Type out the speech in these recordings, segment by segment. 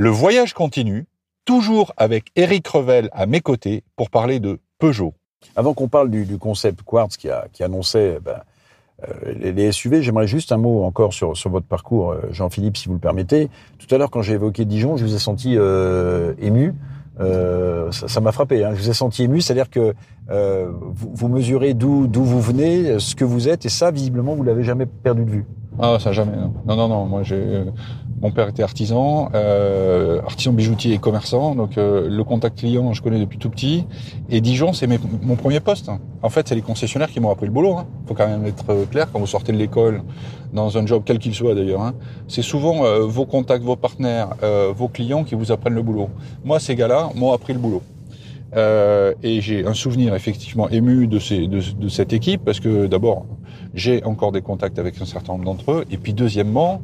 Le voyage continue, toujours avec Eric Revel à mes côtés pour parler de Peugeot. Avant qu'on parle du, du, concept Quartz qui, a, qui annonçait ben, euh, les, les, SUV, j'aimerais juste un mot encore sur, sur votre parcours, euh, Jean-Philippe, si vous le permettez. Tout à l'heure, quand j'ai évoqué Dijon, je vous ai senti euh, ému. Euh, ça m'a frappé. Hein. Je vous ai senti ému, c'est-à-dire que euh, vous, vous, mesurez d'où d'où vous venez, ce que vous êtes, et ça, visiblement, vous l'avez jamais perdu de vue. Ah, ça jamais. Non, non, non. non. Moi, j'ai mon père était artisan, euh, artisan bijoutier et commerçant, donc euh, le contact client, je connais depuis tout petit. Et Dijon, c'est mon premier poste. En fait, c'est les concessionnaires qui m'ont appris le boulot. Hein. Faut quand même être euh, clair quand vous sortez de l'école, dans un job quel qu'il soit d'ailleurs. Hein. C'est souvent euh, vos contacts, vos partenaires, euh, vos clients qui vous apprennent le boulot. Moi, ces gars-là m'ont appris le boulot. Euh, et j'ai un souvenir effectivement ému de, ces, de, de cette équipe parce que d'abord j'ai encore des contacts avec un certain nombre d'entre eux et puis deuxièmement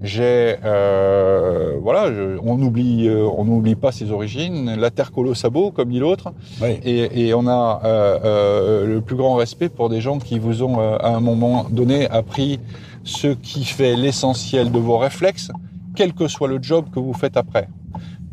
j'ai euh, voilà je, on oublie euh, on n'oublie pas ses origines. La terre au sabot comme dit l'autre. Oui. et, et, on a euh, euh, le plus grand respect pour des gens qui vous ont à un moment donné appris ce qui fait l'essentiel de vos réflexes quel que soit le job que vous faites après.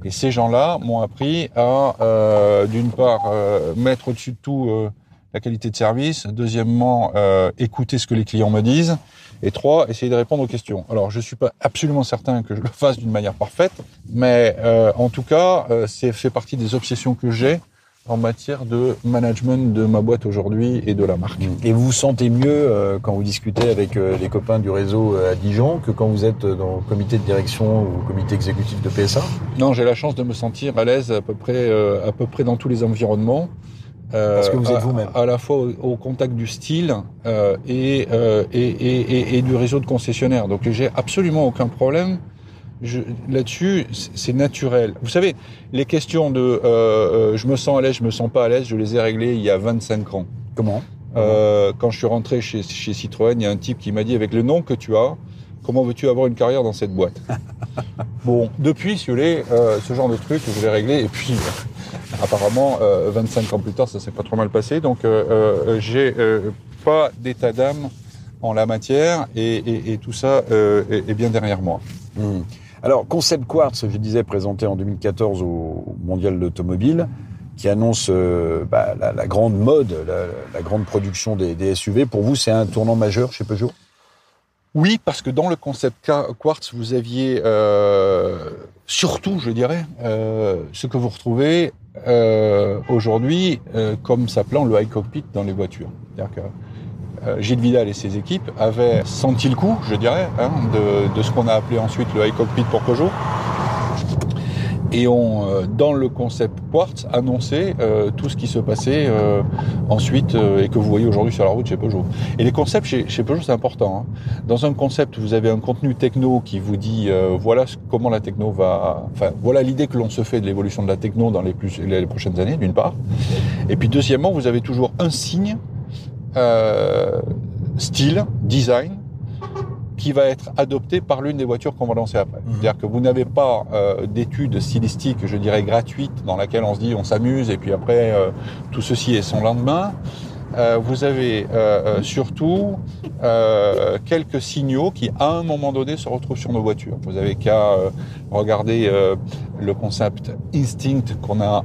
Et ces gens-là m'ont appris à, euh, d'une part, euh, mettre au-dessus de tout euh, la qualité de service, deuxièmement, euh, écouter ce que les clients me disent, et trois, essayer de répondre aux questions. Alors, je suis pas absolument certain que je le fasse d'une manière parfaite, mais euh, en tout cas, c'est fait partie des obsessions que j'ai en matière de management de ma boîte aujourd'hui et de la marque. Et vous vous sentez mieux euh, quand vous discutez avec euh, les copains du réseau euh, à Dijon que quand vous êtes dans le comité de direction ou le comité exécutif de PSA Non, j'ai la chance de me sentir à l'aise à peu près euh, à peu près dans tous les environnements. Parce que vous êtes vous-même. À, à, la fois au, au contact du style euh, et, et, et, et, et, du réseau de concessionnaires. Donc j'ai absolument aucun problème là-dessus, c'est naturel. Vous savez, les questions de euh, euh, je me sens à l'aise, je me sens pas à l'aise, je les ai réglées il y a 25 ans. Comment? Euh, Quand je suis rentré chez, chez Citroën, il y a un type qui m'a dit avec le nom que tu as, comment veux-tu avoir une carrière dans cette boîte? Bon, depuis, si vous voulez, euh, ce genre de truc, je l'ai réglé. Et puis, apparemment, 25 ans plus tard, ça s'est pas trop mal passé. Donc, j'ai pas d'état d'âme en la matière et, et, et tout ça est, est, bien derrière moi. Mmh. Alors, Concept Quartz, je disais, présenté en 2014 au Mondial de l'Automobile, qui annonce euh, bah, la, la, grande mode, la, la grande production des, des, SUV. Pour vous, c'est un tournant majeur chez Peugeot? Oui, parce que dans le concept Quartz, vous aviez euh, surtout, je dirais, euh, ce que vous retrouvez euh, aujourd'hui comme s'appelant le high cockpit dans les voitures. C'est-à-dire que Gilles Vidal et ses équipes avaient senti le coup, je dirais, hein, de, de, ce qu'on a appelé ensuite le high cockpit pour Peugeot. Et ont, euh, dans le concept Quartz, annoncé euh, tout ce qui se passait euh, ensuite euh, et que vous voyez aujourd'hui sur la route chez Peugeot. Et les concepts chez, chez Peugeot, c'est important. Hein. Dans un concept, vous avez un contenu techno qui vous dit euh, voilà comment la techno va. Enfin, voilà l'idée que l'on se fait de l'évolution de la techno dans les, plus, les prochaines années, d'une part. Et puis, deuxièmement, vous avez toujours un signe euh, style, design, qui va être adopté par l'une des voitures qu'on va lancer après. Mmh. C'est-à-dire que vous n'avez pas euh, d'études stylistiques, je dirais, gratuites, dans laquelle on se dit on s'amuse et puis après euh, tout ceci est son lendemain. Euh, vous avez euh, surtout euh, quelques signaux qui, à un moment donné, se retrouvent sur nos voitures. Vous avez qu'à regarder le concept Instinct qu'on a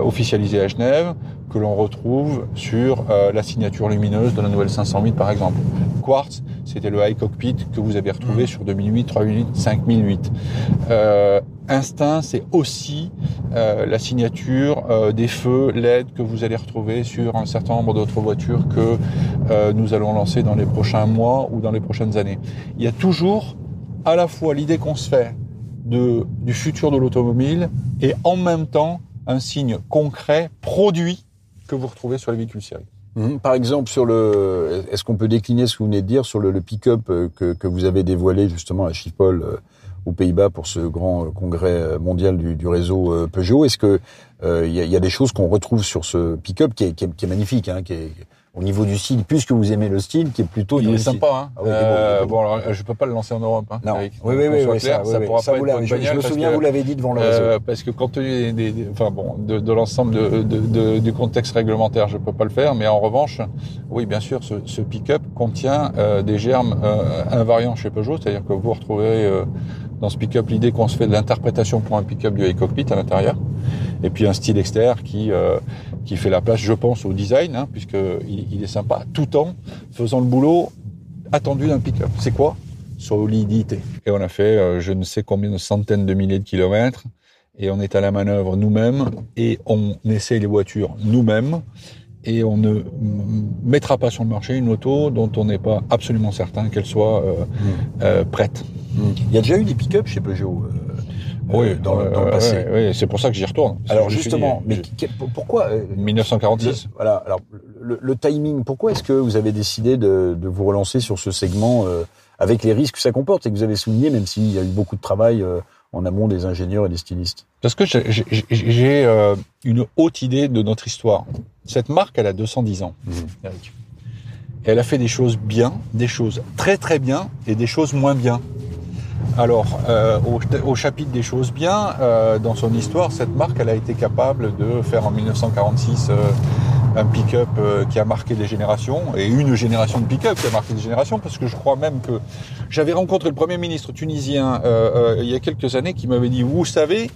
officialisé à Genève, que l'on retrouve sur la signature lumineuse de la nouvelle 508, par exemple. Quartz, c'était le high cockpit que vous avez retrouvé mmh. sur 2008, 3008, 5008. Euh, Instinct, c'est aussi euh, la signature euh, des feux LED que vous allez retrouver sur un certain nombre d'autres voitures que euh, nous allons lancer dans les prochains mois ou dans les prochaines années. Il y a toujours à la fois l'idée qu'on se fait de, du futur de l'automobile et en même temps un signe concret, produit, que vous retrouvez sur les véhicules série. Mmh. Par exemple, sur le, est-ce qu'on peut décliner ce que vous venez de dire sur le, pick-up que, que, vous avez dévoilé justement à Schiphol euh, aux Pays-Bas pour ce grand congrès mondial du, réseau euh, Peugeot? Est-ce que il euh, y, a, des choses qu'on retrouve sur ce pick-up qui est, magnifique, hein, au niveau du style, puisque vous aimez le style, qui est plutôt. Il est sympa. Hein. Ah, oui, euh, bon, bon, alors, je peux pas le lancer en Europe. Hein, non. Avec, oui, oui, oui, oui, ça, oui, pourra ça pas je, je me souviens, que, vous l'avez dit devant le réseau. Euh, parce que compte tenu des, des, enfin bon, de, de l'ensemble de, de, du contexte réglementaire, je peux pas le faire. Mais en revanche, oui, bien sûr, ce, ce pick-up contient euh, des germes euh, invariants chez Peugeot, c'est-à-dire que vous retrouverez Dans ce pick-up, l'idée qu'on se fait de l'interprétation pour un pick-up du cockpit à l'intérieur, et puis un style extérieur qui euh, qui fait la place, je pense, au design, hein, puisque il, il, est sympa, tout en faisant le boulot attendu d'un pick-up. C'est quoi? Solidité. Et on a fait euh, je ne sais combien de centaines de milliers de kilomètres, et on est à la manœuvre nous-mêmes, et on essaie les voitures nous-mêmes et on ne mettra pas sur le marché une auto dont on n'est pas absolument certain qu'elle soit euh, mmh. euh, prête. Mmh. Il y a déjà eu des pick-up chez Peugeot euh, oui, dans, dans, le passé. Oui, c'est pour ça que j'y retourne. Alors justement, mais pourquoi 1946. voilà. Alors le, le, timing. Pourquoi est-ce que vous avez décidé de, de, vous relancer sur ce segment avec les risques que ça comporte et que vous avez souligné, même s'il y a eu beaucoup de travail en amont des ingénieurs et des stylistes Parce que j'ai euh, une haute idée de notre histoire. Cette marque, elle a 210 ans, mmh. Et elle a fait des choses bien, des choses très très bien et des choses moins bien. Alors, euh, au, chapitre des choses bien, euh, dans son histoire, cette marque, elle a été capable de faire en 1946 un pick-up euh, qui a marqué des générations, et une génération de pick-up qui a marqué des générations, parce que je crois même que j'avais rencontré le Premier ministre tunisien euh, euh, il y a quelques années qui m'avait dit, vous savez,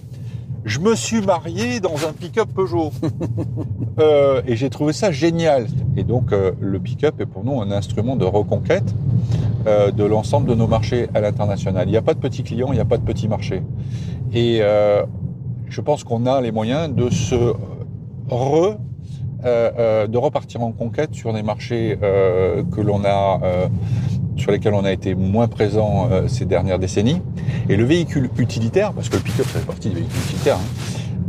je me suis marié dans un pick-up Peugeot. et j'ai trouvé ça génial. Et donc, le pick-up est pour nous un instrument de reconquête de l'ensemble de nos marchés à l'international. Il n'y a pas de petits clients, il n'y a pas de petits marchés. Et je pense qu'on a les moyens de se re de repartir en conquête sur des marchés euh, que l'on a, sur lesquels on a été moins présent ces dernières décennies. Et le véhicule utilitaire, parce que le pick-up fait partie des véhicules utilitaires,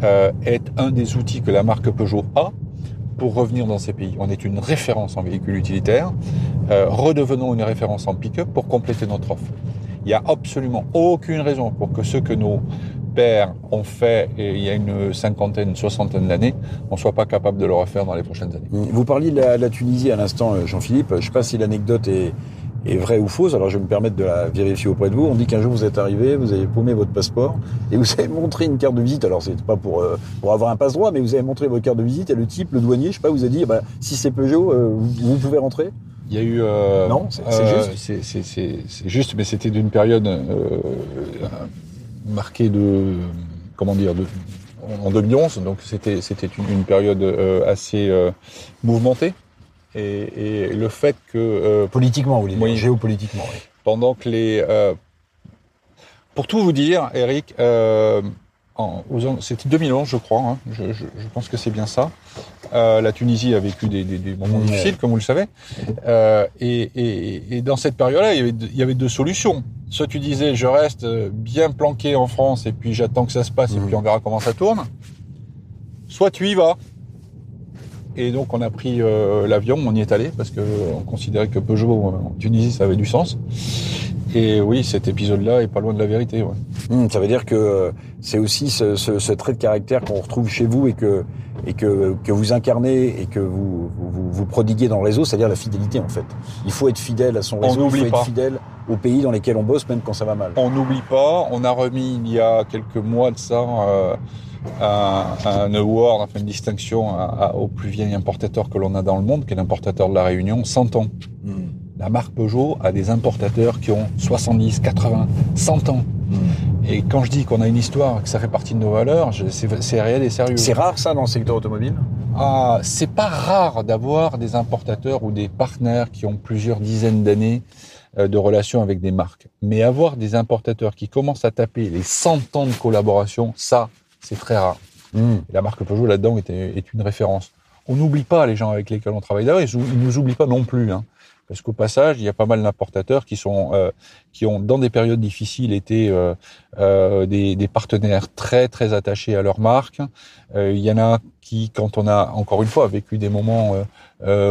hein, est un des outils que la marque Peugeot a pour revenir dans ces pays. On est une référence en véhicule utilitaire. redevenons une référence en pick-up pour compléter notre offre. Il n'y a absolument aucune raison pour que ce que nos pères ont fait il y a une cinquantaine, une soixantaine d'années, on ne soit pas capable de le refaire dans les prochaines années. Vous parliez de la, Tunisie à l'instant, euh, Jean-Philippe. Je ne sais pas si l'anecdote est, est vraie ou fausse, alors je vais me permettre de la vérifier auprès de vous. On dit qu'un jour vous êtes arrivé, vous avez paumé votre passeport et vous avez montré une carte de visite. Alors c'est pas pour euh, pour avoir un passe droit, mais vous avez montré votre carte de visite et le type, le douanier, je sais pas, vous a dit, bah, si c'est Peugeot, euh, vous, pouvez rentrer. Il y a eu non, c'est juste. C'est juste, mais c'était d'une période marqué de comment dire de en 2011 donc c'était c'était une, période euh, assez euh, mouvementée. Et, et, le fait que euh, politiquement vous voulez géopolitiquement oui. pendant que les pour tout vous dire Eric c'était 2011 je crois hein, je, je, je, pense que c'est bien ça la Tunisie a vécu des, des, des moments difficiles comme vous le savez et, et, et, dans cette période là il y avait il y avait deux solutions soit tu disais je reste euh, bien planqué en France et puis j'attends que ça se passe et mmh. puis on verra comment ça tourne, soit tu y vas. Et donc on a pris euh, l'avion, on y est allé parce que on considérait que Peugeot euh, en Tunisie ça avait du sens. Et oui, cet épisode-là est pas loin de la vérité. Ouais. Mmh, ça veut dire que c'est aussi ce, ce, ce, trait de caractère qu'on retrouve chez vous et que et que, que vous incarnez et que vous, vous, vous prodiguez dans le réseau, c'est-à-dire la fidélité en fait. Il faut être fidèle à son réseau, il faut être fidèle aux pays dans lesquels on bosse, même quand ça va mal. On n'oublie pas, on a remis il y a quelques mois de ça euh, un, un, award, enfin une distinction à, au plus vieil importateur que l'on a dans le monde, qui est l'importateur de la Réunion, 100 ans. Hmm. La marque Peugeot a des importateurs qui ont 70, 80, 100 ans. Hmm. Et quand je dis qu'on a une histoire, que ça fait partie de nos valeurs, c'est réel et sérieux. C'est rare ça dans le secteur automobile? Ah, C'est pas rare d'avoir des importateurs ou des partenaires qui ont plusieurs dizaines d'années euh, de relations avec des marques. Mais avoir des importateurs qui commencent à taper les 100 ans de collaboration, ça, c'est très rare. Mmh. la marque Peugeot là-dedans est, est, une référence. On n'oublie pas les gens avec lesquels on travaille. D'ailleurs, ils, ils nous oublient pas non plus. Hein. Parce qu'au passage, il y a pas mal d'importateurs qui sont euh, qui ont dans des périodes difficiles été euh, euh, des, partenaires très très attachés à leur marque. Il y en a qui, quand on a encore une fois vécu des moments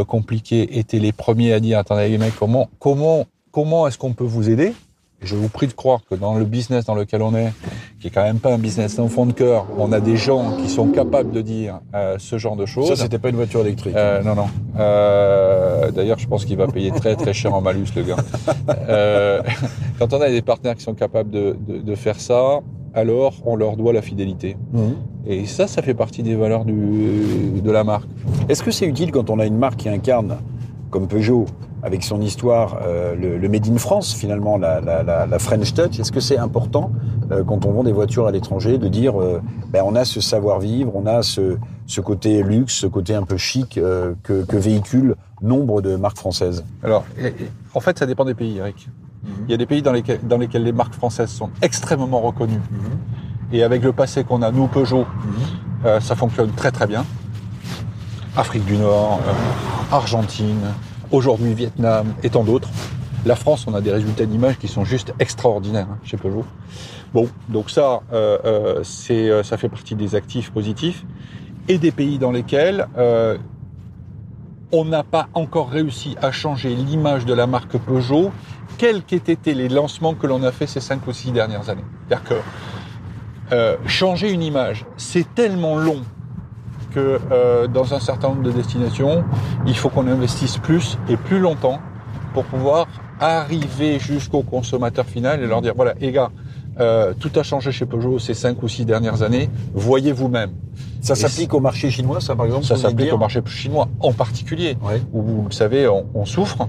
compliqués, étaient les premiers à dire attendez les mecs comment comment comment est-ce qu'on peut vous aider? Je vous prie de croire que dans le business dans lequel on est, qui est quand même pas un business en fond de cœur, on a des gens qui sont capables de dire euh, ce genre de choses. Ça, c'était pas une voiture électrique. Euh, non, non. Euh, D'ailleurs, je pense qu'il va payer très très cher en malus, le gars. Euh, quand on a des partenaires qui sont capables de, de, de, faire ça, alors on leur doit la fidélité. Mmh. Et ça, ça fait partie des valeurs du, de la marque. Est-ce que c'est utile quand on a une marque qui incarne, comme Peugeot, avec son histoire, euh, le, le, Made in France, finalement, la, la, la, la French Touch. Est-ce que c'est important, euh, quand on vend des voitures à l'étranger, de dire, euh, ben, on a ce savoir-vivre, on a ce, ce côté luxe, ce côté un peu chic euh, que, que véhiculent nombre de marques françaises? Alors, et- et- en fait, ça dépend des pays, Eric. Il y a des pays dans lesquels, dans lesquels les marques françaises sont extrêmement reconnues. Et avec le passé qu'on a, nous, Peugeot, euh, ça fonctionne très très bien. Afrique du Nord, euh, Argentine, aujourd'hui Vietnam et tant d'autres. La France, on a des résultats d'image qui sont juste extraordinaires hein, chez Peugeot. Bon, donc ça, euh, euh, c'est, euh, ça fait partie des actifs positifs et des pays dans lesquels on n'a pas encore réussi à changer l'image de la marque Peugeot, quels qu'aient été les lancements que l'on a fait ces cinq ou six dernières années. C'est-à-dire que changer une image, c'est tellement long que euh, dans un certain nombre de destinations, il faut qu'on investisse plus et plus longtemps pour pouvoir arriver jusqu'au consommateur final et leur dire voilà, les gars, euh, tout a changé chez Peugeot ces cinq ou six dernières années, voyez vous-même. Ça s'applique au marché chinois, ça, par exemple Ça s'applique au marché chinois en particulier Ouais. où vous le savez, on, on souffre.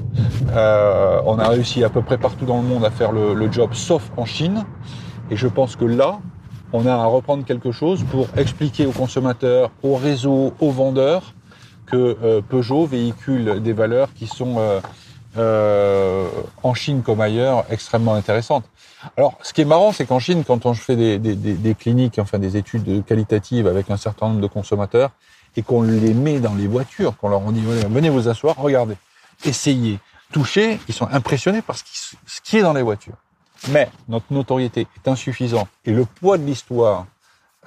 Euh, on a réussi à peu près partout dans le monde à faire le, le job, sauf en Chine. Et je pense que là, on a à reprendre quelque chose pour expliquer aux consommateurs, aux réseaux, aux vendeurs que euh, Peugeot véhicule des valeurs qui sont euh, euh, en Chine comme ailleurs extrêmement intéressantes. Alors, ce qui est marrant, c'est qu'en Chine, quand on fait des, des, des, cliniques, enfin des études qualitatives avec un certain nombre de consommateurs, et qu'on les met dans les voitures, qu'on leur dit Voilà, venez vous asseoir, regardez, essayez, touchez, ils sont impressionnés par ce qui est dans les voitures. Mais notre notoriété est insuffisante et le poids de l'histoire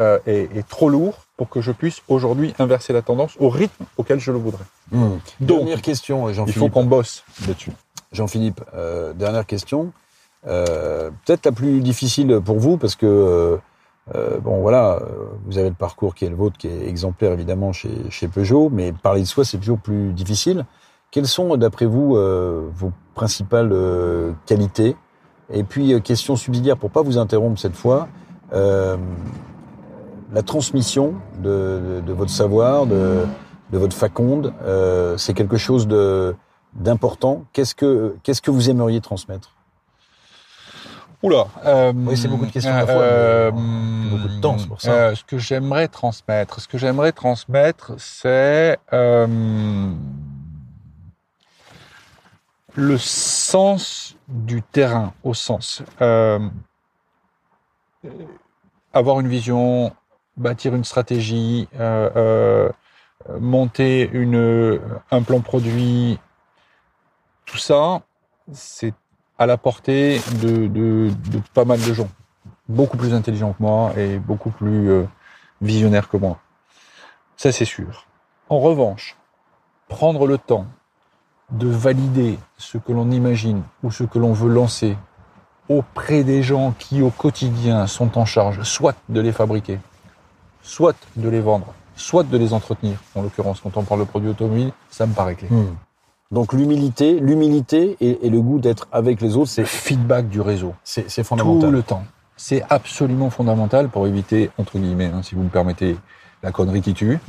euh, est, est trop lourd pour que je puisse aujourd'hui inverser la tendance au rythme auquel je le voudrais. Hum. Donc, Dernière question, il faut qu'on bosse là-dessus. Jean-Philippe, euh, dernière question. Euh, Peut-être la plus difficile pour vous, parce que euh, bon voilà, euh, vous avez le parcours qui est le vôtre, qui est exemplaire évidemment chez, chez Peugeot, mais parler de soi c'est toujours plus difficile. Quelles sont, d'après vous, euh, vos principales qualités Et puis euh, question subsidiaire pour pas vous interrompre cette fois. euh, la transmission de, de, de votre savoir, de, de votre faconde, euh, c'est quelque chose d'important. Qu'est-ce que qu'est-ce que vous aimeriez transmettre? Oula. Euh, Oui, c'est beaucoup de questions à la fois, euh, beaucoup de temps, c'est pour ça. euh, ce que j'aimerais transmettre, ce que j'aimerais transmettre, c'est le sens du terrain, au sens euh, avoir une vision, bâtir une stratégie, euh, euh, monter une, un plan produit, tout ça, c'est à la portée de, de, de pas mal de gens, beaucoup plus intelligents que moi et beaucoup plus euh, visionnaires que moi. Ça, c'est sûr. En revanche, prendre le temps de valider ce que l'on imagine ou ce que l'on veut lancer auprès des gens qui, au quotidien, sont en charge soit de les fabriquer, soit de les vendre, soit de les entretenir. En l'occurrence, quand on parle de produits automobiles, ça me paraît clé. Donc l'humilité, l'humilité et, et le goût d'être avec les autres, Le c'est feedback du réseau. c'est c'est tout fondamental. le temps. C'est absolument fondamental pour éviter, entre guillemets, hein, si vous me permettez, la connerie qui tue.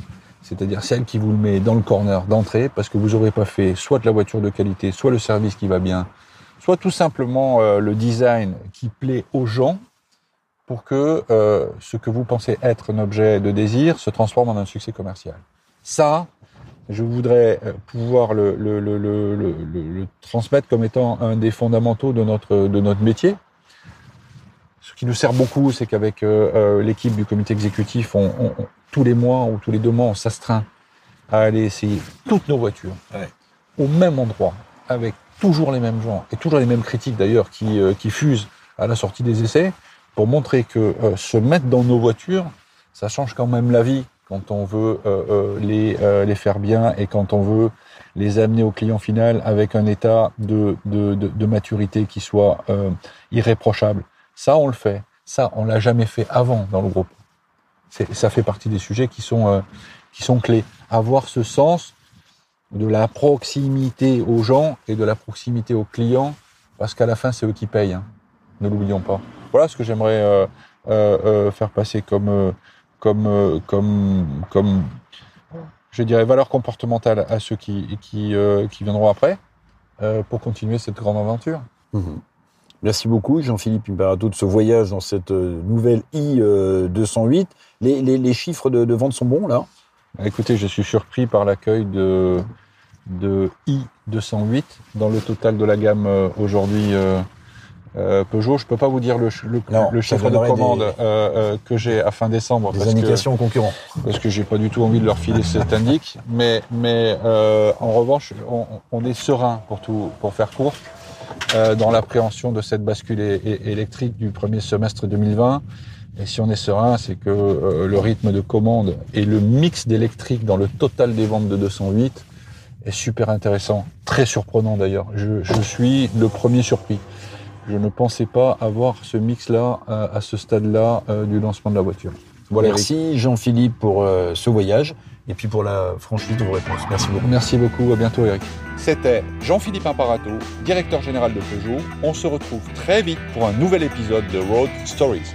C'est-à-dire celle qui vous le met dans le corner d'entrée parce que vous n'aurez pas fait soit de la voiture de qualité, soit le service qui va bien, soit tout simplement euh, le design qui plaît aux gens pour que euh, ce que vous pensez être un objet de désir se transforme en un succès commercial. Ça, je voudrais euh, pouvoir le, transmettre comme étant un des fondamentaux de notre, de notre métier. Ce qui nous sert beaucoup, c'est qu'avec l'équipe du comité exécutif, on- tous les mois ou tous les deux mois, on s'astreint à aller essayer toutes nos voitures Ouais. au même endroit, avec toujours les mêmes gens et toujours les mêmes critiques d'ailleurs qui, euh, qui fusent à la sortie des essais pour montrer que euh, se mettre dans nos voitures, ça change quand même la vie quand on veut euh, euh, les, euh, les faire bien et quand on veut les amener au client final avec un état de, de, de, de maturité qui soit euh, irréprochable. Ça, on le fait. Ça, on l'a jamais fait avant dans le groupe. Ça fait partie des sujets qui sont, euh, qui sont clés. Avoir ce sens de la proximité aux gens et de la proximité aux clients, parce qu'à la fin, c'est eux qui payent. hein. Ne l'oublions pas. Voilà ce que j'aimerais euh, euh, faire passer comme, comme, comme, comme, je dirais, valeur comportementale à ceux qui, qui, qui viendront après. pour continuer cette grande aventure. Mhm. Merci beaucoup, Jean-Philippe Imparato, de ce voyage dans cette euh, nouvelle I-208. Les, les- les chiffres de, de vente sont bons, là? Écoutez, je suis surpris par l'accueil de, de i208 dans le total de la gamme euh, aujourd'hui euh, euh, Peugeot. Je peux pas vous dire le, ch- le, Non, le ça chiffre de commande des- euh, euh, que j'ai à fin décembre Des parce que, indications aux concurrents. parce que j'ai pas du tout envie de leur filer cet indique. Mais, mais euh, en revanche, on, on est serein pour tout, pour faire court, euh, dans l'appréhension de cette bascule électrique du premier semestre 2020. Et si on est serein, c'est que euh, le rythme de commande et le mix d'électrique dans le total des ventes de 208 est super intéressant, très surprenant d'ailleurs. Je, je suis le premier surpris. Je ne pensais pas avoir ce mix-là euh, à ce stade-là euh, du lancement de la voiture. Voilà. Merci, Jean-Philippe, pour euh, ce voyage et puis pour la franchise de vos réponses. Merci beaucoup. Merci beaucoup, à bientôt Eric. C'était Jean-Philippe Imparato, directeur général de Peugeot. On se retrouve très vite pour un nouvel épisode de Road Stories.